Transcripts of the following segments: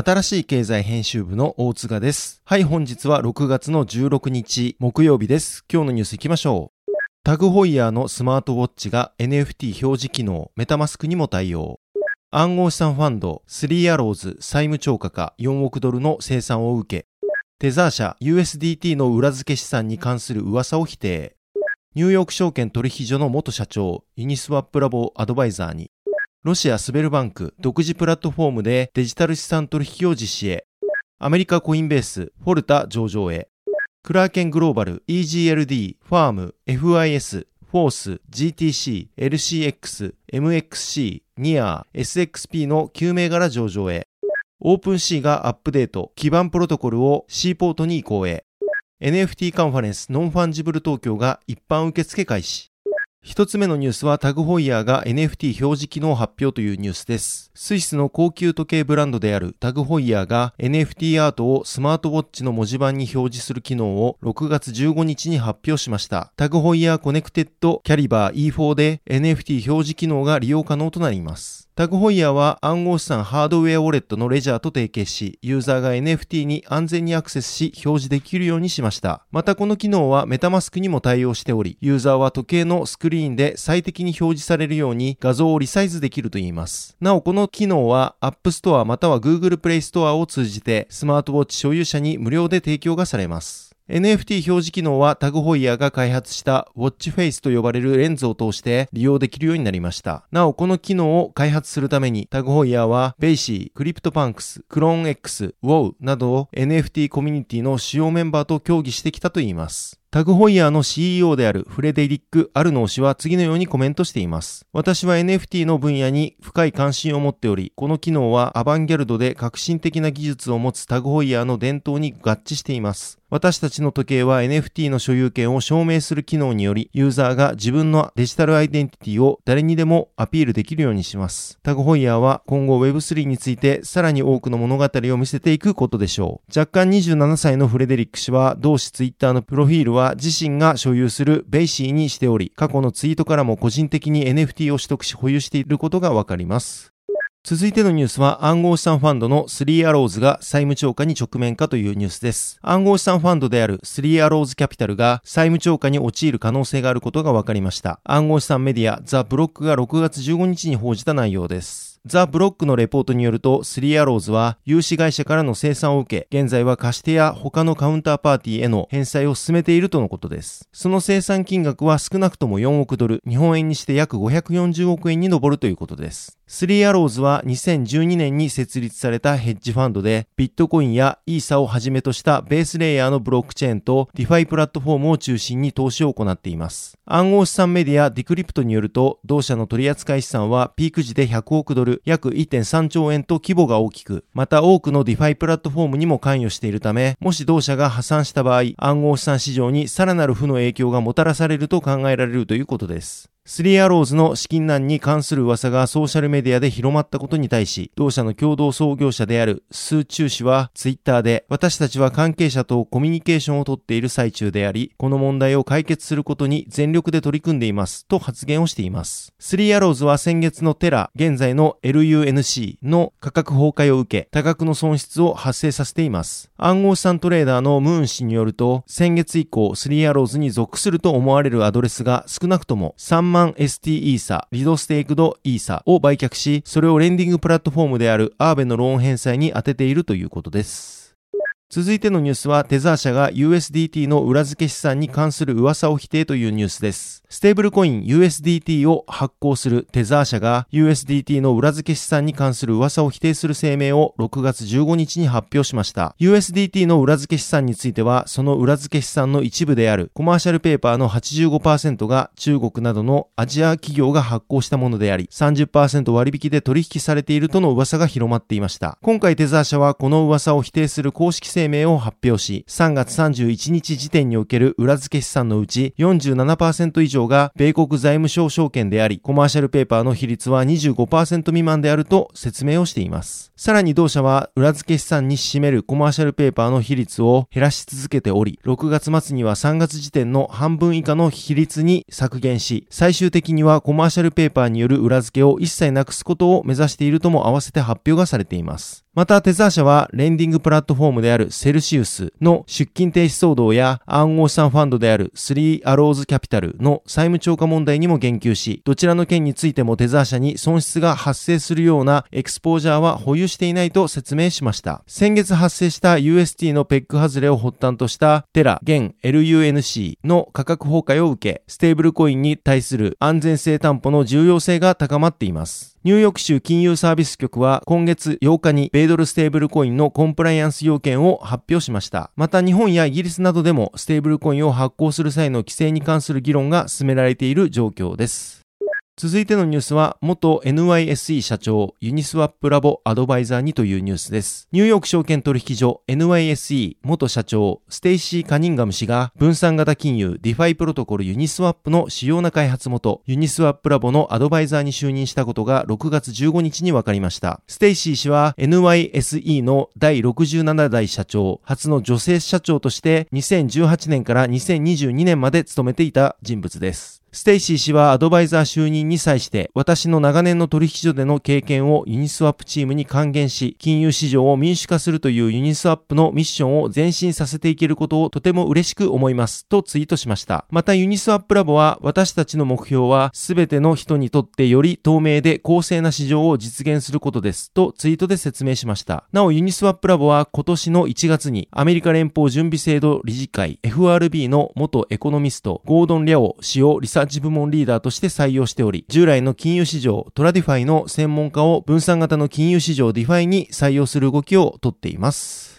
新しい経済編集部の大塚です。はい、本日は6月の16日木曜日です。今日のニュース行きましょう。タグホイヤーのスマートウォッチが NFT 表示機能、メタマスクにも対応。暗号資産ファンド、スリーアローズ債務超過化4億ドルの生産を受け、テザー社 USDT の裏付け資産に関する噂を否定。ニューヨーク証券取引所の元社長、ユニスワップラボアドバイザーに、ロシアスベルバンク独自プラットフォームでデジタル資産取引を実施へ、アメリカコインベース、フォルタ上場へ、クラーケングローバル、EGLD、ファーム、FIS、フォース、GTC、LCX、MXC、ニア、SXP の9銘柄上場へ、オープン C がアップデート、基盤プロトコルを C ポートに移行へ、NFT カンファレンスノンファンジブル東京が一般受付開始。一つ目のニュースはタグホイヤーが NFT 表示機能発表というニュースです。スイスの高級時計ブランドであるタグホイヤーが NFT アートをスマートウォッチの文字盤に表示する機能を6月15日に発表しました。タグホイヤーコネクテッドキャリバー E4 で NFT 表示機能が利用可能となります。タグホイヤーは暗号資産ハードウェアウォレットのレジャーと提携し、ユーザーが NFT に安全にアクセスし、表示できるようにしました。またこの機能はメタマスクにも対応しており、ユーザーは時計のスクリーンで最適に表示されるように画像をリサイズできるといいます。なおこの機能は App Store または Google Play Store を通じてスマートウォッチ所有者に無料で提供がされます。NFT 表示機能はタグホイヤーが開発したウォッチフェイスと呼ばれるレンズを通して利用できるようになりました。なお、この機能を開発するためにタグホイヤーは BAYC、クリプトパンクス、クローン X、WOW などを NFT コミュニティの主要メンバーと協議してきたといいます。タグホイヤーの CEO であるフレデリック・アルノー氏は次のようにコメントしています。私は NFT の分野に深い関心を持っており、この機能はアバンギャルドで革新的な技術を持つタグホイヤーの伝統に合致しています。私たちの時計は NFT の所有権を証明する機能により、ユーザーが自分のデジタルアイデンティティを誰にでもアピールできるようにします。タグホイヤーは今後 Web3 についてさらに多くの物語を見せていくことでしょう。若干27歳のフレデリック氏は同誌 Twitter のプロフィールは自身が所有する BAYC にしており、過去のツイートからも個人的に NFT を取得し保有していることがわかります。続いてのニュースは暗号資産ファンドのスリーアローズが債務超過に直面かというニュースです。暗号資産ファンドであるスリーアローズキャピタルが債務超過に陥る可能性があることが分かりました。暗号資産メディアザ・ブロックが6月15日に報じた内容です。ザ・ブロックのレポートによると、スリーアローズは融資会社からの清算を受け、現在は貸し手や他のカウンターパーティーへの返済を進めているとのことです。その清算金額は少なくとも4億ドル、日本円にして約540億円に上るということです。スリーアローズは2012年に設立されたヘッジファンドで、ビットコインやイーサをはじめとしたベースレイヤーのブロックチェーンとディファイプラットフォームを中心に投資を行っています。暗号資産メディアディクリプトによると、同社の取扱資産はピーク時で100億ドル、約1.3兆円と規模が大きく、また多くのディファイプラットフォームにも関与しているため、もし同社が破産した場合、暗号資産市場にさらなる負の影響がもたらされると考えられるということです。スリーアローズの資金難に関する噂がソーシャルメディアで広まったことに対し、同社の共同創業者であるスー・チュー氏はツイッターで、私たちは関係者とコミュニケーションをとっている最中であり、この問題を解決することに全力で取り組んでいますと発言をしています。スリーアローズは先月のテラ、現在の LUNC の価格崩壊を受け、多額の損失を発生させています。暗号資産トレーダーのムーン氏によると、先月以降、スリーアローズに属すると思われるアドレスが少なくとも3万 ST イーサ、リドステークドイーサを売却し、それをレンディングプラットフォームであるアーベのローン返済に充てているということです。続いてのニュースは、テザー社が USDT の裏付け資産に関する噂を否定というニュースです。ステーブルコイン USDT を発行するテザー社が USDT の裏付け資産に関する噂を否定する声明を6月15日に発表しました。USDT の裏付け資産については、その裏付け資産の一部であるコマーシャルペーパーの85%が中国などのアジア企業が発行したものであり、30%割引で取引されているとの噂が広まっていました。今回テザー社はこの噂を否定する公式声明を発表し、3月31日時点における裏付け資産のうち47%以上が米国財務省証券であり、コマーシャルペーパーの比率は25%未満であると説明をしています。さらに同社は裏付け資産に占めるコマーシャルペーパーの比率を減らし続けており、6月末には3月時点の半分以下の比率に削減し、最終的にはコマーシャルペーパーによる裏付けを一切なくすことを目指しているとも合わせて発表がされています。また、テザー社は、レンディングプラットフォームであるセルシウスの出金停止騒動や、暗号資産ファンドであるスリーアローズキャピタルの債務超過問題にも言及し、どちらの件についてもテザー社に損失が発生するようなエクスポージャーは保有していないと説明しました。先月発生した UST のペック外れを発端としたテラ、現 LUNC の価格崩壊を受け、ステーブルコインに対する安全性担保の重要性が高まっています。ニューヨーク州金融サービス局は今月8日に米ドルステーブルコインのコンプライアンス要件を発表しました。また日本やイギリスなどでもステーブルコインを発行する際の規制に関する議論が進められている状況です。続いてのニュースは、元 NYSE 社長、ユニスワップラボアドバイザーにというニュースです。ニューヨーク証券取引所 NYSE 元社長、ステイシー・カニンガム氏が、分散型金融ディファイプロトコルユニスワップの主要な開発元、ユニスワップラボのアドバイザーに就任したことが6月15日に分かりました。ステイシー氏は NYSE の第67代社長、初の女性社長として2018年から2022年まで務めていた人物です。ステイシー氏はアドバイザー就任に際して、私の長年の取引所での経験をユニスワップチームに還元し、金融市場を民主化するというユニスワップのミッションを前進させていけることをとても嬉しく思います、とツイートしました。またユニスワップラボは、私たちの目標は、すべての人にとってより透明で公正な市場を実現することです、とツイートで説明しました。なお、ユニスワップラボは今年の1月に、アメリカ連邦準備制度理事会 FRB の元エコノミスト、ゴードン・リャオ氏をリサーチ部門リーダーとして採用しており、従来の金融市場トラディファイの専門家を分散型の金融市場ディファイに採用する動きをとっています。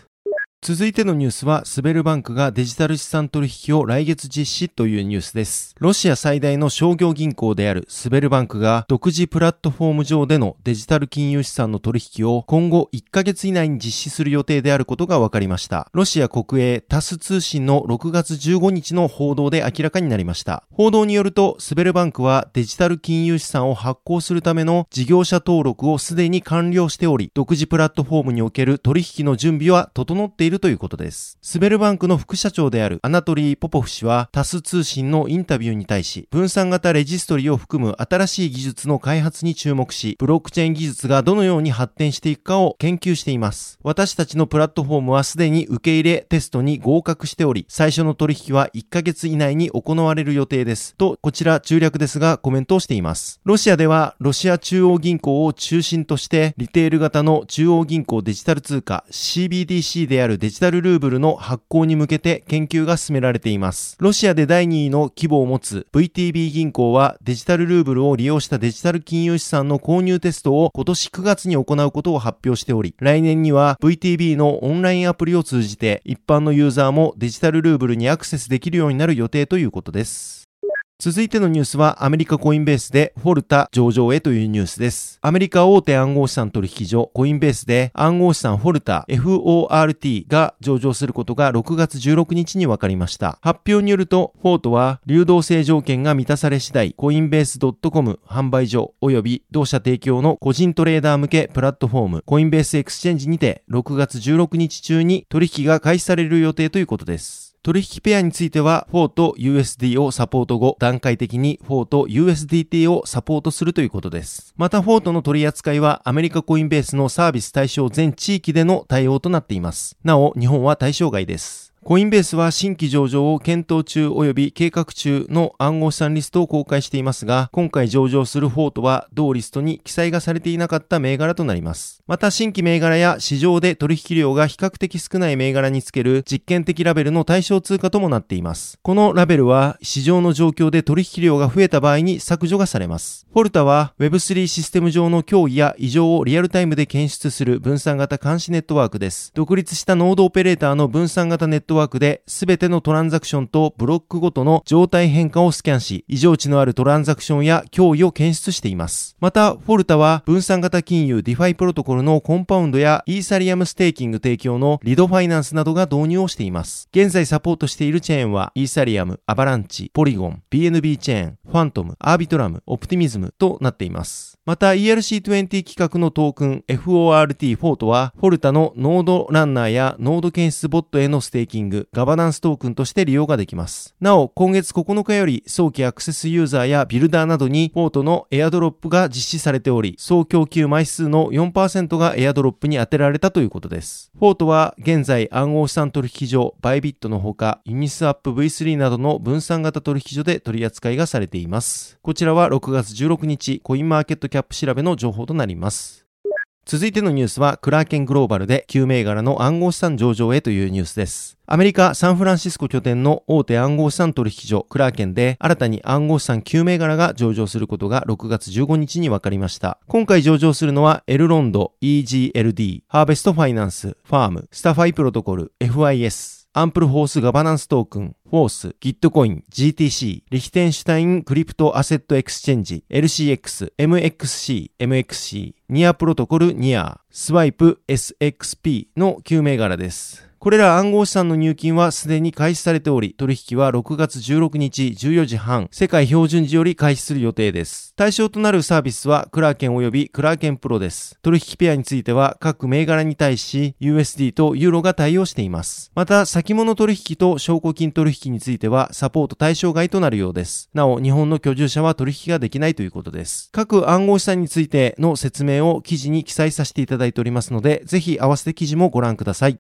続いてのニュースは、スベルバンクがデジタル資産取引を来月実施というニュースです。ロシア最大の商業銀行であるスベルバンクが独自プラットフォーム上でのデジタル金融資産の取引を今後1ヶ月以内に実施する予定であることが分かりました。ロシア国営タス通信の6月15日の報道で明らかになりました。報道によると、スベルバンクはデジタル金融資産を発行するための事業者登録をすでに完了しており、独自プラットフォームにおける取引の準備は整っているいるということです。スベルバンクの副社長であるアナトリー・ポポフ氏はタス通信のインタビューに対し、分散型レジストリを含む新しい技術の開発に注目し、ブロックチェーン技術がどのように発展していくかを研究しています。私たちのプラットフォームはすでに受け入れテストに合格しており、最初の取引は1ヶ月以内に行われる予定です。と、こちら中略ですがコメントをしています。ロシアでは、ロシア中央銀行を中心として、リテール型の中央銀行デジタル通貨 CBDC であるデジタルルーブルの発行に向けて研究が進められています。ロシアで第2位の規模を持つ VTB 銀行はデジタルルーブルを利用したデジタル金融資産の購入テストを今年9月に行うことを発表しており、来年には VTB のオンラインアプリを通じて一般のユーザーもデジタルルーブルにアクセスできるようになる予定ということです。続いてのニュースはアメリカコインベースでフォルタ上場へというニュースです。アメリカ大手暗号資産取引所コインベースで暗号資産フォルタ FORT が上場することが6月16日に分かりました。発表によると、フォートは流動性条件が満たされ次第、コインベース .com 販売所及び同社提供の個人トレーダー向けプラットフォームコインベースエクスチェンジにて6月16日中に取引が開始される予定ということです。取引ペアについては、フォーと USD をサポート後、段階的にフォーと USDT をサポートするということです。また、フォートの取り扱いは、アメリカコインベースのサービス対象全地域での対応となっています。なお、日本は対象外です。コインベースは新規上場を検討中及び計画中の暗号資産リストを公開していますが、今回上場するフォートは同リストに記載がされていなかった銘柄となります。また新規銘柄や市場で取引量が比較的少ない銘柄につける実験的ラベルの対象通貨ともなっています。このラベルは市場の状況で取引量が増えた場合に削除がされます。フォルタは Web3 システム上の脅威や異常をリアルタイムで検出する分散型監視ネットワークです。独立したノードオペレーターの分散型ネットワークで全てのトランザクションとブロックごとの状態変化をスキャンし、異常値のあるトランザクションや脅威を検出しています。また、フォルタは分散型金融ディファイプロトコルのコンパウンドやイーサリアムステーキング提供のリドファイナンスなどが導入をしています。現在サポートしているチェーンはイーサリアム、アバランチ、ポリゴン、BNB チェーン、ファントム、アービトラム、オプティミズムとなっています。また ERC20 規格のトークン FORT フォートは、フォルタのノードランナーやノード検出ボットへのステーキング、ガバナンストークンとして利用ができます。なお、今月9日より早期アクセスユーザーやビルダーなどにフォートのエアドロップが実施されており、総供給枚数の4%がエアドロップに当てられたということです。フォートは現在暗号資産取引所バイビットのほか、ユニスワップ V3 などの分散型取引所で取り扱いがされています。こちらは6月16日、コインマーケットキャップ調べの情報となります。続いてのニュースは、クラーケングローバルで9銘柄の暗号資産上場へというニュースです。アメリカ・サンフランシスコ拠点の大手暗号資産取引所クラーケンで新たに暗号資産9銘柄が上場することが6月15日に分かりました。今回上場するのはエルロンド、EGLD、ハーベストファイナンス、ファーム、スタファイプロトコル、FIS、アンプルフォースガバナンストークン、フォース、ギットコイン、GTC、リヒテンシュタインクリプトアセットエクスチェンジ、LCX、MXC、MXC、ニアプロトコル、ニア、スワイプ、SXP の9銘柄です。これら暗号資産の入金はすでに開始されており、取引は6月16日14時半、世界標準時より開始する予定です。対象となるサービスは、クラーケン及びクラーケンプロです。取引ペアについては、各銘柄に対し、USD とユーロが対応しています。また、先物取引と証拠金取引については、サポート対象外となるようです。なお、日本の居住者は取引ができないということです。各暗号資産についての説明を記事に記載させていただいておりますので、ぜひ合わせて記事もご覧ください。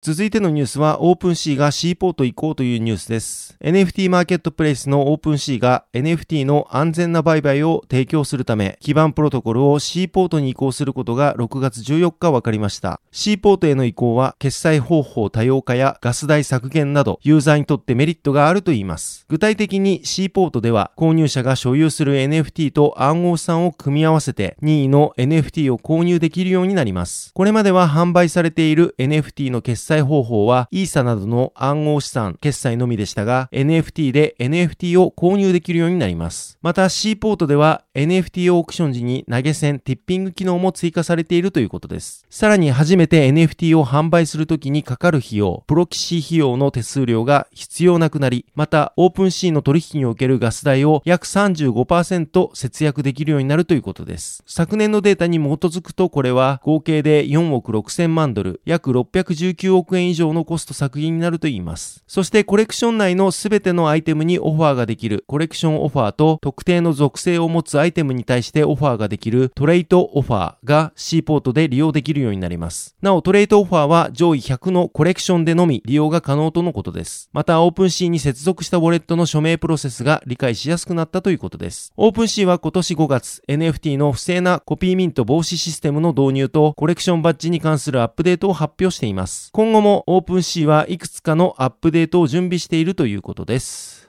続いてのニュースは OpenC が C ポート移行というニュースです。NFT マーケットプレイスの OpenC が NFT の安全な売買を提供するため、基盤プロトコルを C ポートに移行することが6月14日分かりました。C ポートへの移行は決済方法多様化やガス代削減などユーザーにとってメリットがあると言います。具体的に C ポートでは購入者が所有する NFT と暗号資産を組み合わせて任意の NFT を購入できるようになります。これまでは販売されている NFT の決済方法はイーサなどの暗号資産決済のみでしたが NFT で NFT を購入できるようになります。また C ポートでは NFT オークション時に投げ銭、ティッピング機能も追加されているということです。さらに初めて NFT を販売するときにかかる費用、プロキシー費用の手数料が必要なくなり、またオープンシーの取引におけるガス代を約35%節約できるようになるということです。昨年のデータに基づくとこれは合計で4億6000万ドル、約619億円以上のコスト削減になると言います。そしてコレクション内のすべてのアイテムにオファーができるコレクションオファーと特定の属性を持つアイテムに対してオファーができるトレイトオファーが C ポートで利用できるようになります。なおトレイトオファーは上位100のコレクションでのみ利用が可能とのことです。またオープン C に接続したウォレットの署名プロセスが理解しやすくなったということです。オープン シー は今年5月 NFT の不正なコピーミント防止システムの導入とコレクションバッジに関するアップデートを発表しています。今今後も オープンシー はいくつかのアップデートを準備しているということです。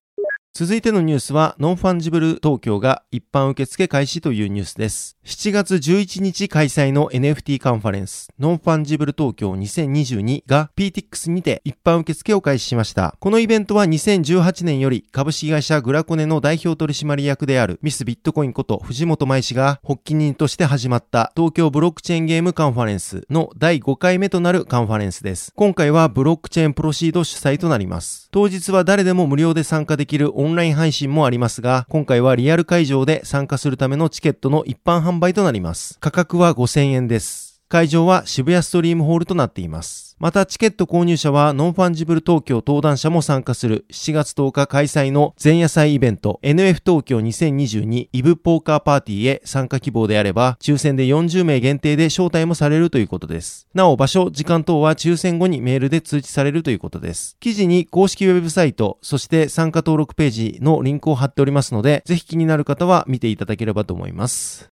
続いてのニュースは、ノンファンジブル東京が一般受付開始というニュースです。7月11日開催の NFT カンファレンス、ノンファンジブル東京2022が Peatix にて一般受付を開始しました。このイベントは2018年より株式会社グラコネの代表取締役であるミスビットコインこと藤本真衣氏が発起人として始まった東京ブロックチェーンゲームカンファレンスの第5回目となるカンファレンスです。今回はブロックチェーンプロシード主催となります。当日は誰でも無料で参加できるオンライン配信もありますが、今回はリアル会場で参加するためのチケットの一般販売となります。価格は5000円です。会場は渋谷ストリームホールとなっています。またチケット購入者はノンファンジブル東京登壇者も参加する7月10日開催の前夜祭イベント NF 東京2022イブポーカーパーティーへ参加希望であれば抽選で40名限定で招待もされるということです。なお場所、時間等は抽選後にメールで通知されるということです。記事に公式ウェブサイト、そして参加登録ページのリンクを貼っておりますので、ぜひ気になる方は見ていただければと思います。